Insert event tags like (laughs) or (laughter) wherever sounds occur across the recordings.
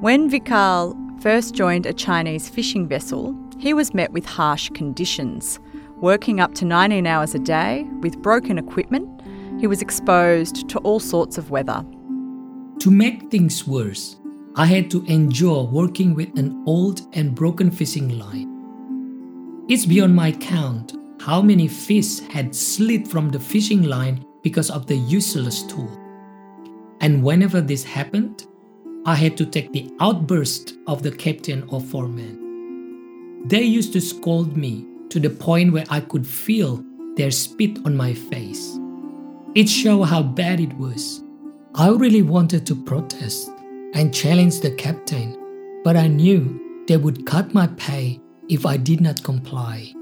When Vikal first joined a Chinese fishing vessel, he was met with harsh conditions. Working up to 19 hours a day with broken equipment, he was exposed to all sorts of weather. To make things worse, I had to endure working with an old and broken fishing line. It's beyond my count how many fish had slid from the fishing line because of the useless tool. And whenever this happened, I had to take the outburst of the captain or foreman. They used to scold me to the point where I could feel their spit on my face. It showed how bad it was. I really wanted to protest and challenge the captain, but I knew they would cut my pay if I did not comply.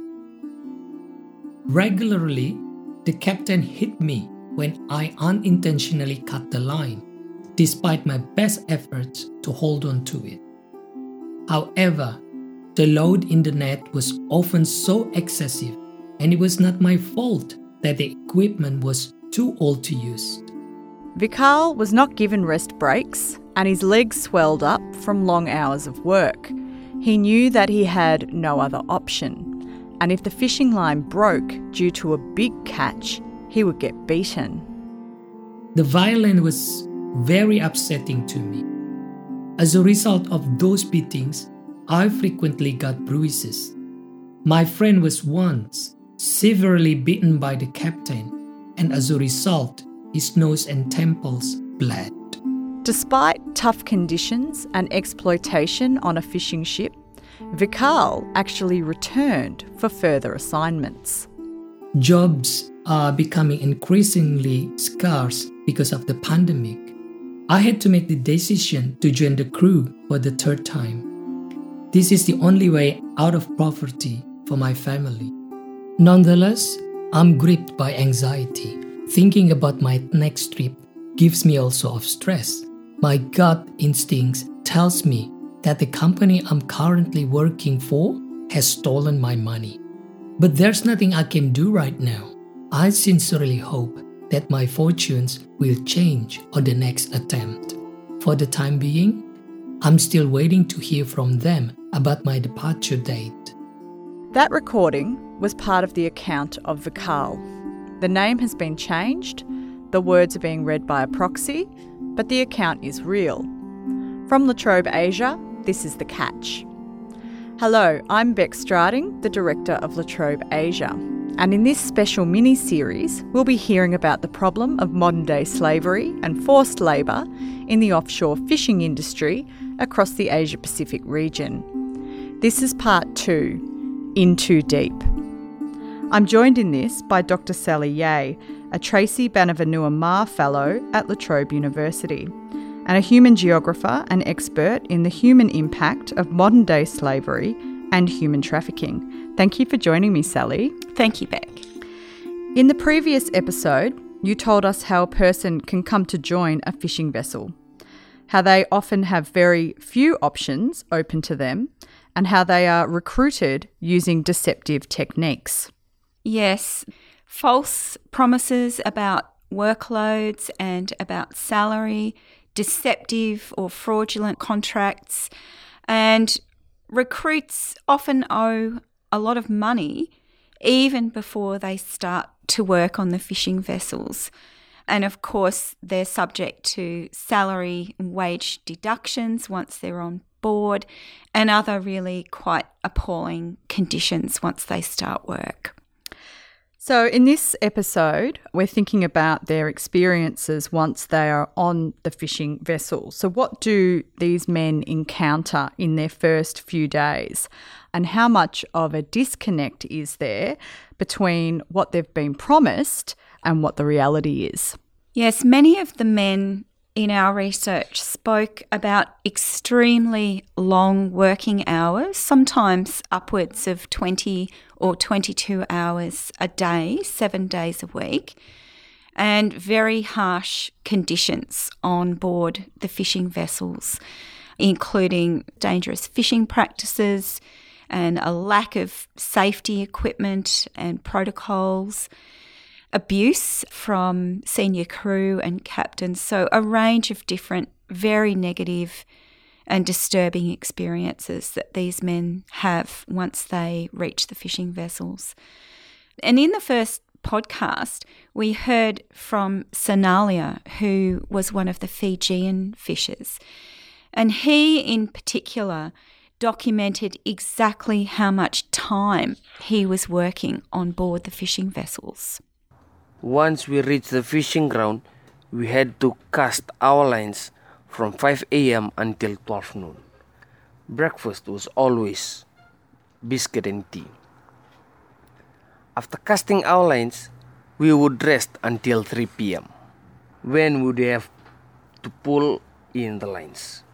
Regularly, the captain hit me when I unintentionally cut the line despite my best efforts to hold on to it. However, the load in the net was often so excessive, and it was not my fault that the equipment was too old to use. Vikal was not given rest breaks, and his legs swelled up from long hours of work. He knew that he had no other option, and if the fishing line broke due to a big catch, he would get beaten. The violin was very upsetting to me. As a result of those beatings, I frequently got bruises. My friend was once severely beaten by the captain, and as a result, his nose and temples bled. Despite tough conditions and exploitation on a fishing ship, Vikal actually returned for further assignments. Jobs are becoming increasingly scarce because of the pandemic. I had to make the decision to join the crew for the third time. This is the only way out of poverty for my family. Nonetheless, I'm gripped by anxiety. Thinking about my next trip gives me also of stress. My gut instincts tells me that the company I'm currently working for has stolen my money. But there's nothing I can do right now. I sincerely hope that my fortunes will change on the next attempt. For the time being, I'm still waiting to hear from them about my departure date. That recording was part of the account of Vikal. The name has been changed, the words are being read by a proxy, but the account is real. From La Trobe Asia, this is The Catch. Hello, I'm Beck Strating, the director of La Trobe Asia. And in this special mini series, we'll be hearing about the problem of modern day slavery and forced labour in the offshore fishing industry across the Asia Pacific region. This is part two In Too Deep. I'm joined in this by Dr. Sallie Yea, a Tracey Banivanua Mar Fellow at La Trobe University, and a human geographer and expert in the human impact of modern day slavery and human trafficking. Thank you for joining me, Sally. Thank you, Beck. In the previous episode, you told us how a person can come to join a fishing vessel, how they often have very few options open to them, and how they are recruited using deceptive techniques. Yes, false promises about workloads and about salary, deceptive or fraudulent contracts, and recruits often owe a lot of money even before they start to work on the fishing vessels. And of course, they're subject to salary and wage deductions once they're on board and other really quite appalling conditions once they start work. So, in this episode, we're thinking about their experiences once they are on the fishing vessel. So, what do these men encounter in their first few days? And how much of a disconnect is there between what they've been promised and what the reality is? Yes, many of the men in our research spoke about extremely long working hours, sometimes upwards of 20 or 22 hours a day, seven days a week, and very harsh conditions on board the fishing vessels, including dangerous fishing practices and a lack of safety equipment and protocols abuse from senior crew and captains. So, a range of different, very negative and disturbing experiences that these men have once they reach the fishing vessels. And in the first podcast, we heard from Sanalia, who was one of the Fijian fishers. And he, in particular, documented exactly how much time he was working on board the fishing vessels. Once we reached the fishing ground, we had to cast our lines from 5 a.m. until 12 noon. Breakfast was always biscuit and tea. After casting our lines, we would rest until 3 p.m. when we would have to pull in the lines.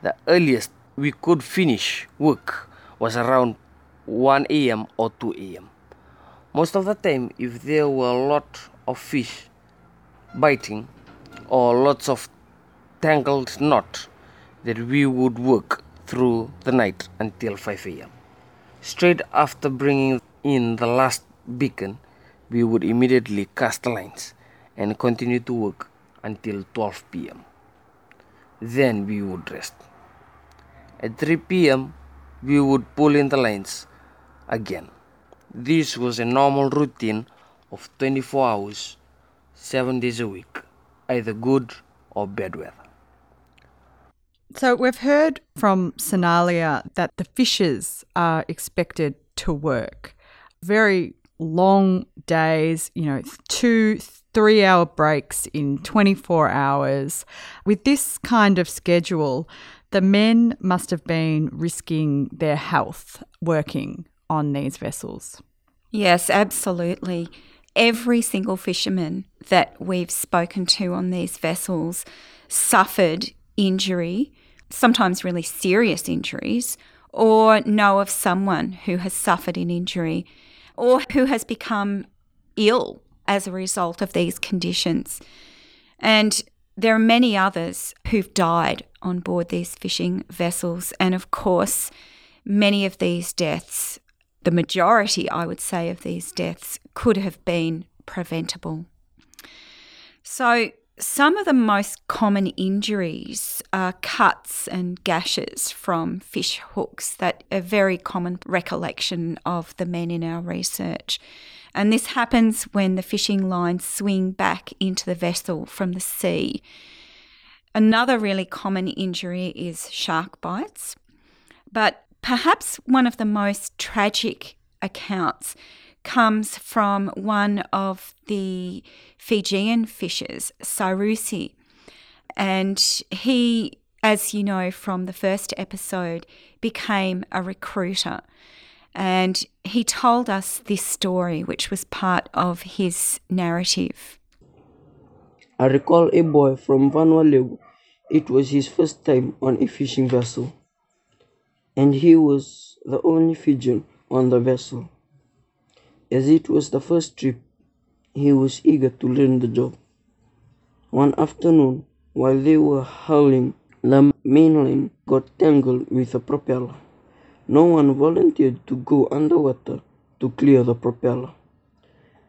The earliest we could finish work was around 1 a.m. or 2 a.m. Most of the time, if there were a lot of fish biting or lots of tangled knot, that we would work through the night until 5 a.m. Straight after bringing in the last beacon, we would immediately cast lines and continue to work until 12 p.m. Then we would rest. At 3 p.m., we would pull in the lines again. This was a normal routine of 24 hours, 7 days a week, either good or bad weather. So we've heard from Sonalia that the fishers are expected to work very long days, you know, two, three hour breaks in 24 hours. With this kind of schedule, the men must have been risking their health working on these vessels. Yes, absolutely. Every single fisherman that we've spoken to on these vessels suffered injury, sometimes really serious injuries, or know of someone who has suffered an injury or who has become ill as a result of these conditions. And there are many others who've died on board these fishing vessels. And of course, many of these deaths, the majority, I would say, of these deaths could have been preventable. So, some of the most common injuries are cuts and gashes from fish hooks that are very common recollection of the men in our research. And this happens when the fishing lines swing back into the vessel from the sea. Another really common injury is shark bites. But perhaps one of the most tragic accounts comes from one of the Fijian fishers, Sairusi. And he, as you know from the first episode, became a recruiter. And he told us this story, which was part of his narrative. I recall a boy from Vanuatu. It was his first time on a fishing vessel, and he was the only Fijian on the vessel. As it was the first trip, he was eager to learn the job. One afternoon, while they were hauling, the mainline got tangled with the propeller. No one volunteered to go underwater to clear the propeller.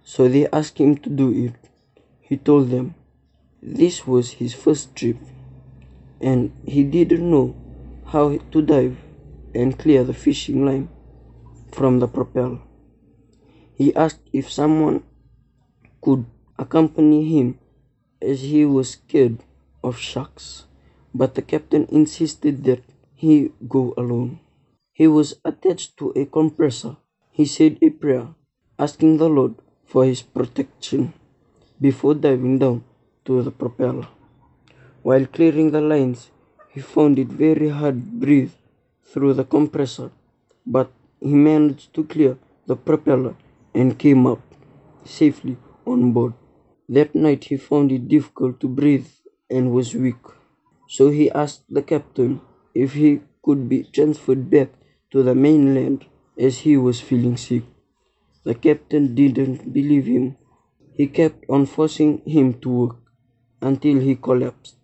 So they asked him to do it. He told them this was his first trip and he didn't know how to dive and clear the fishing line from the propeller. He asked if someone could accompany him as he was scared of sharks, but the captain insisted that he go alone. He was attached to a compressor. He said a prayer, asking the Lord for his protection before diving down to the propeller. While clearing the lines, he found it very hard to breathe through the compressor, but he managed to clear the propeller and came up safely on board. That night he found it difficult to breathe and was weak. So he asked the captain if he could be transferred back to the mainland as he was feeling sick. The captain didn't believe him. He kept on forcing him to work until he collapsed.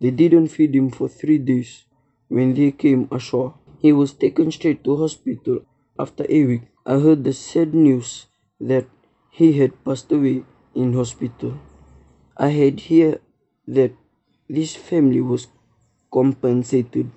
They didn't feed him for three days. When they came ashore, he was taken straight to hospital. After a week, I heard the sad news that he had passed away in hospital. I had heard that this family was compensated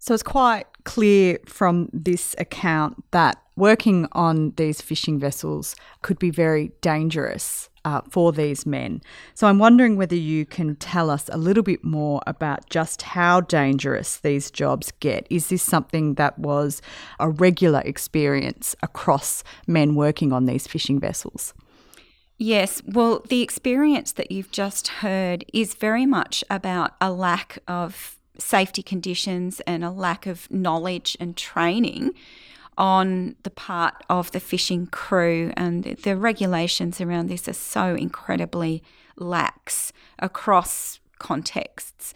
So it's quite clear from this account that working on these fishing vessels could be very dangerous uh, for these men. So I'm wondering whether you can tell us a little bit more about just how dangerous these jobs get. Is this something that was a regular experience across men working on these fishing vessels? Yes, well, the experience that you've just heard is very much about a lack of safety conditions and a lack of knowledge and training on the part of the fishing crew. And the regulations around this are so incredibly lax across contexts.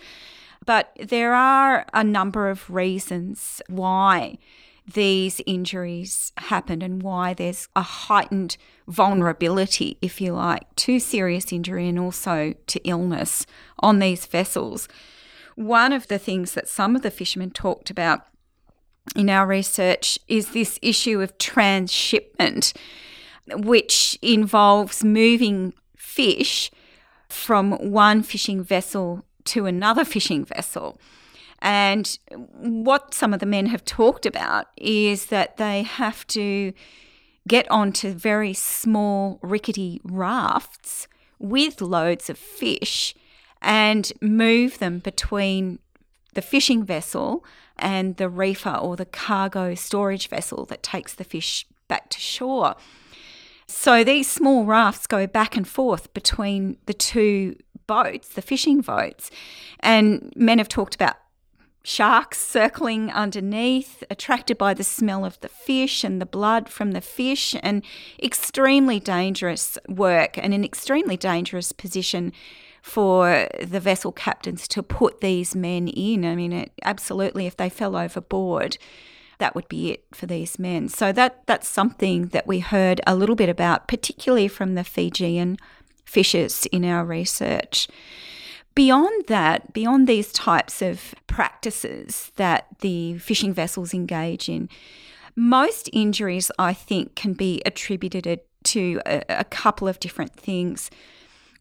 But there are a number of reasons why these injuries happen and why there's a heightened vulnerability, if you like, to serious injury and also to illness on these vessels. One of the things that some of the fishermen talked about in our research is this issue of transshipment, which involves moving fish from one fishing vessel to another fishing vessel. And what some of the men have talked about is that they have to get onto very small, rickety rafts with loads of fish and move them between the fishing vessel and the reefer or the cargo storage vessel that takes the fish back to shore. So these small rafts go back and forth between the two boats, the fishing boats. And men have talked about sharks circling underneath, attracted by the smell of the fish and the blood from the fish, and extremely dangerous work and an extremely dangerous position for the vessel captains to put these men in. I mean, it, absolutely, if they fell overboard, that would be it for these men. So that that's something that we heard a little bit about, particularly from the Fijian fishers in our research. Beyond that, beyond these types of practices that the fishing vessels engage in, most injuries, I think, can be attributed to a, a couple of different things.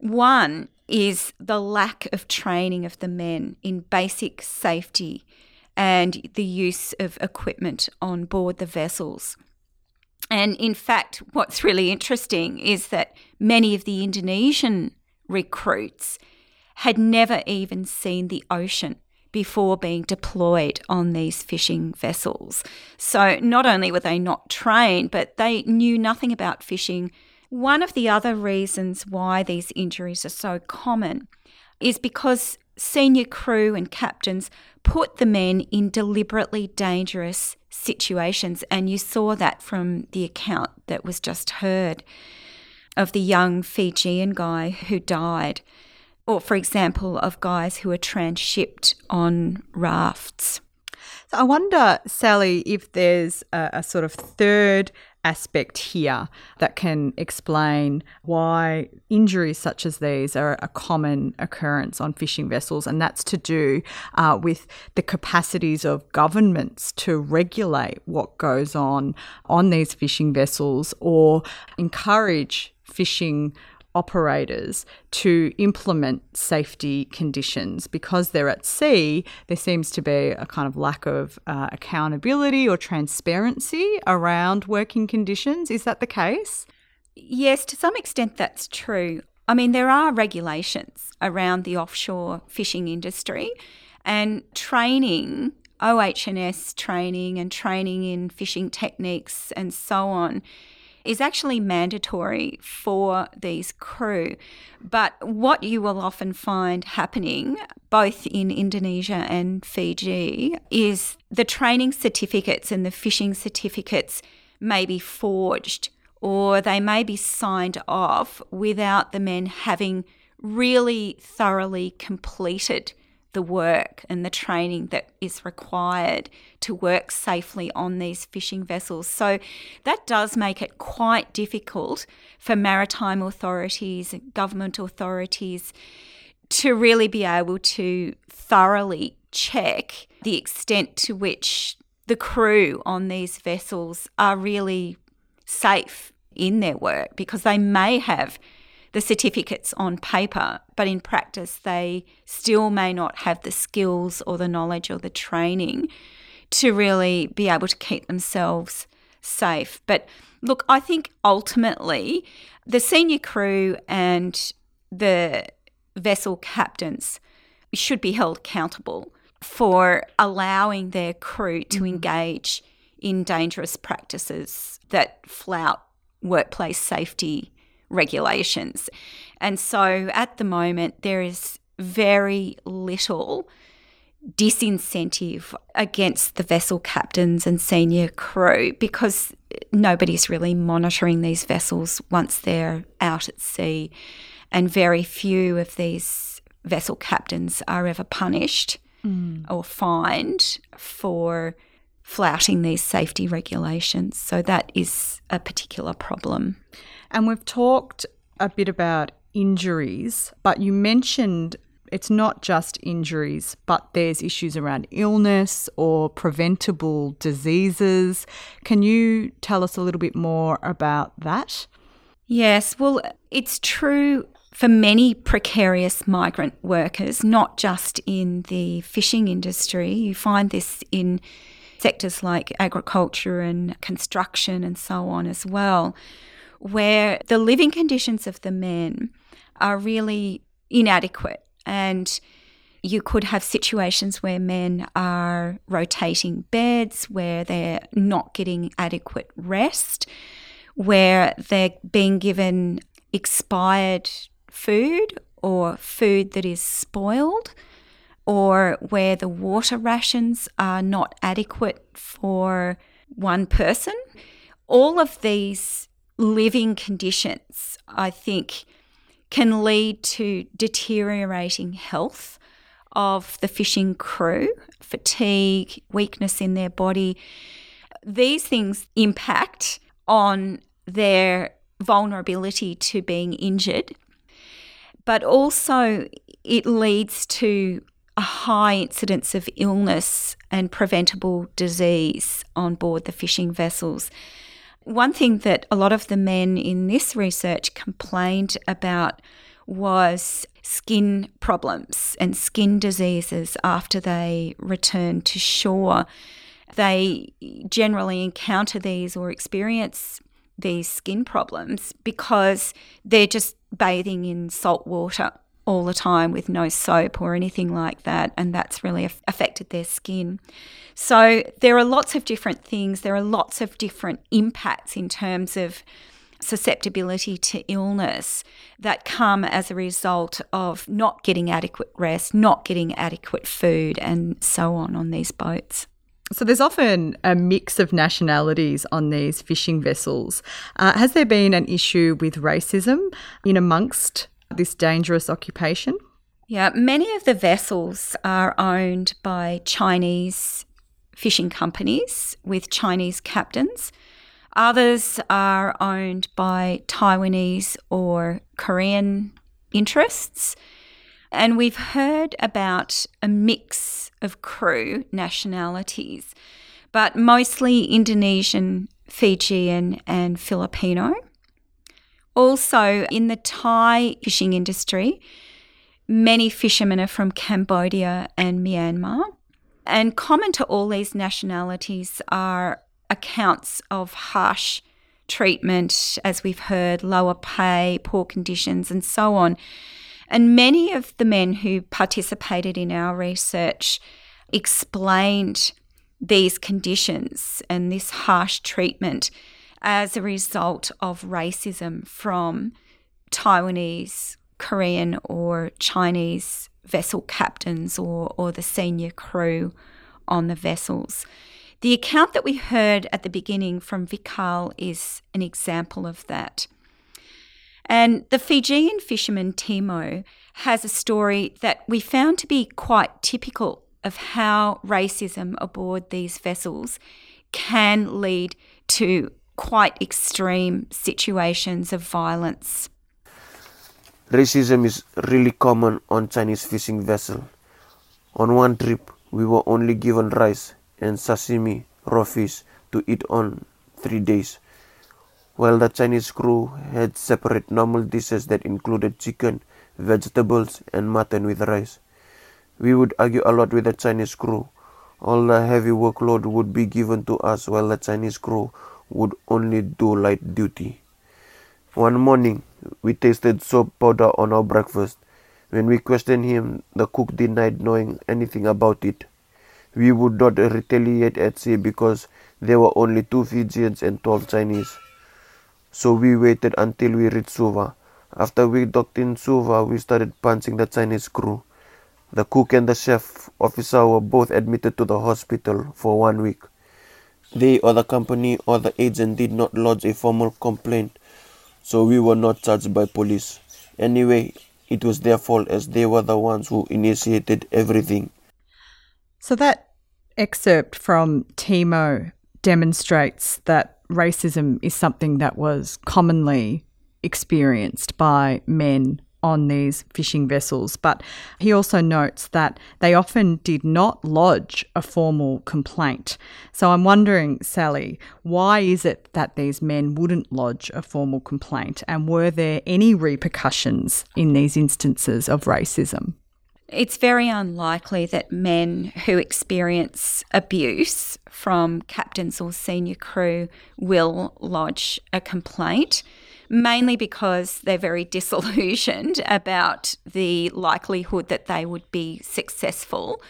One is the lack of training of the men in basic safety and the use of equipment on board the vessels. And in fact, what's really interesting is that many of the Indonesian recruits had never even seen the ocean before being deployed on these fishing vessels. So not only were they not trained, but they knew nothing about fishing one of the other reasons why these injuries are so common is because senior crew and captains put the men in deliberately dangerous situations. And you saw that from the account that was just heard of the young Fijian guy who died, or, for example, of guys who were transshipped on rafts. So I wonder, Sallie, if there's a, a sort of third aspect here that can explain why injuries such as these are a common occurrence on fishing vessels, and that's to do uh, with the capacities of governments to regulate what goes on on these fishing vessels or encourage fishing operators to implement safety conditions because they're at sea. There seems to be a kind of lack of uh, accountability or transparency around working conditions. Is that the case? Yes, to some extent that's true. I mean, there are regulations around the offshore fishing industry and training, OH&S training and training in fishing techniques and so on is actually mandatory for these crew. But what you will often find happening, both in Indonesia and Fiji, is the training certificates and the fishing certificates may be forged or they may be signed off without the men having really thoroughly completed the work and the training that is required to work safely on these fishing vessels. So that does make it quite difficult for maritime authorities, government authorities to really be able to thoroughly check the extent to which the crew on these vessels are really safe in their work because they may have the certificates on paper, but in practice, they still may not have the skills or the knowledge or the training to really be able to keep themselves safe. But look, I think ultimately the senior crew and the vessel captains should be held accountable for allowing their crew to mm-hmm. engage in dangerous practices that flout workplace safety regulations. And so at the moment, there is very little disincentive against the vessel captains and senior crew because nobody's really monitoring these vessels once they're out at sea, and very few of these vessel captains are ever punished mm. or fined for flouting these safety regulations. So that is a particular problem. And we've talked a bit about injuries, but you mentioned it's not just injuries, but there's issues around illness or preventable diseases. Can you tell us a little bit more about that? Yes, well, it's true for many precarious migrant workers, not just in the fishing industry. You find this in sectors like agriculture and construction and so on as well, where the living conditions of the men are really inadequate and you could have situations where men are rotating beds, where they're not getting adequate rest, where they're being given expired food or food that is spoiled, or where the water rations are not adequate for one person. All of these living conditions, I think, can lead to deteriorating health of the fishing crew, fatigue, weakness in their body. These things impact on their vulnerability to being injured, but also it leads to a high incidence of illness and preventable disease on board the fishing vessels. One thing that a lot of the men in this research complained about was skin problems and skin diseases after they return to shore. They generally encounter these or experience these skin problems because they're just bathing in salt water all the time with no soap or anything like that, and that's really affected their skin. So there are lots of different things, there are lots of different impacts in terms of susceptibility to illness that come as a result of not getting adequate rest, not getting adequate food, and so on on these boats. So there's often a mix of nationalities on these fishing vessels. Uh, has there been an issue with racism in amongst this dangerous occupation? Yeah, many of the vessels are owned by Chinese fishing companies with Chinese captains. Others are owned by Taiwanese or Korean interests. And we've heard about a mix of crew nationalities, but mostly Indonesian, Fijian, and Filipino. Also, in the Thai fishing industry, many fishermen are from Cambodia and Myanmar. And common to all these nationalities are accounts of harsh treatment, as we've heard, lower pay, poor conditions, and so on. And many of the men who participated in our research explained these conditions and this harsh treatment as a result of racism from Taiwanese, Korean, or Chinese vessel captains or, or the senior crew on the vessels. The account that we heard at the beginning from Vikal is an example of that. And the Fijian fisherman Timo has a story that we found to be quite typical of how racism aboard these vessels can lead to quite extreme situations of violence. Racism is really common on Chinese fishing vessel. On one trip, we were only given rice and sashimi raw fish to eat on three days. while the Chinese crew had separate normal dishes that included chicken, vegetables, and mutton with rice. We would argue a lot with the Chinese crew. All the heavy workload would be given to us while the Chinese crew would only do light duty. One morning, we tasted soap powder on our breakfast. When we questioned him, the cook denied knowing anything about it. We would not retaliate at sea because there were only two Fijians and 12 Chinese. So we waited until we reached Suva. After we docked in Suva, we started punching the Chinese crew. The cook and the chef officer were both admitted to the hospital for one week. They or the company or the agent did not lodge a formal complaint, so we were not charged by police. Anyway, it was their fault as they were the ones who initiated everything. So that excerpt from Timo demonstrates that racism is something that was commonly experienced by men on these fishing vessels. But he also notes that they often did not lodge a formal complaint. So I'm wondering, Sallie, why is it that these men wouldn't lodge a formal complaint? And were there any repercussions in these instances of racism? It's very unlikely that men who experience abuse from captains or senior crew will lodge a complaint mainly because they're very disillusioned (laughs) about the likelihood that they would be successful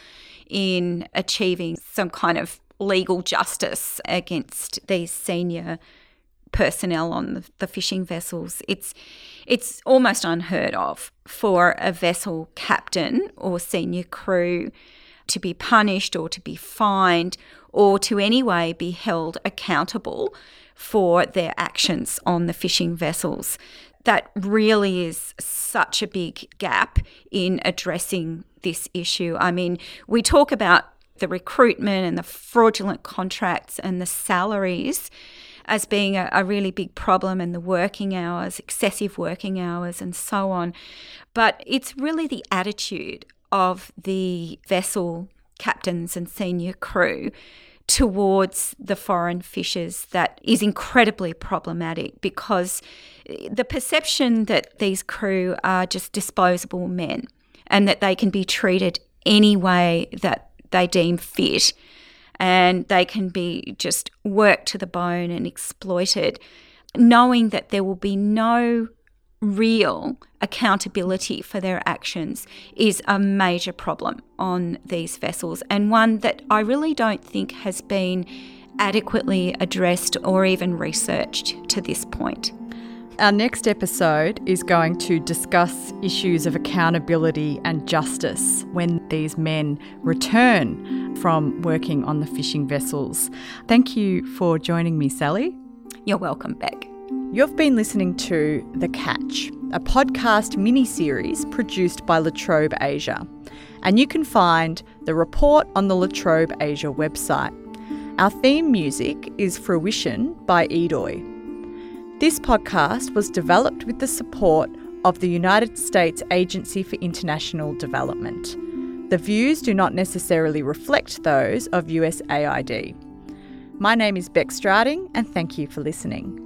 in achieving some kind of legal justice against these senior personnel on the, the, fishing vessels. It's it's almost unheard of for a vessel captain or senior crew to be punished or to be fined or to anyway be held accountable for their actions on the fishing vessels. That really is such a big gap in addressing this issue. I mean, we talk about the recruitment and the fraudulent contracts and the salaries as being a, a, really big problem and the working hours, excessive working hours, and so on. But it's really the attitude of the vessel captains and senior crew towards the foreign fishers that is incredibly problematic because eh, the perception that these crew are just disposable men and that they can be treated any way that they deem fit and they can be just worked to the bone and exploited, knowing that there will be no real accountability for their actions is a major problem on these vessels and one that I really don't think has been adequately addressed or even researched to this point. Our next episode is going to discuss issues of accountability and justice when these men return from working on the fishing vessels. Thank you for joining me, Sallie. You're welcome, Beck. You've been listening to The Catch, a podcast mini series produced by La Trobe Asia. And you can find the report on the La Trobe Asia website. Our theme music is Fruition by Edoy. This podcast was developed with the support of the United States Agency for International Development. The views do not necessarily reflect those of USAID. My name is Beck Strating, and thank you for listening.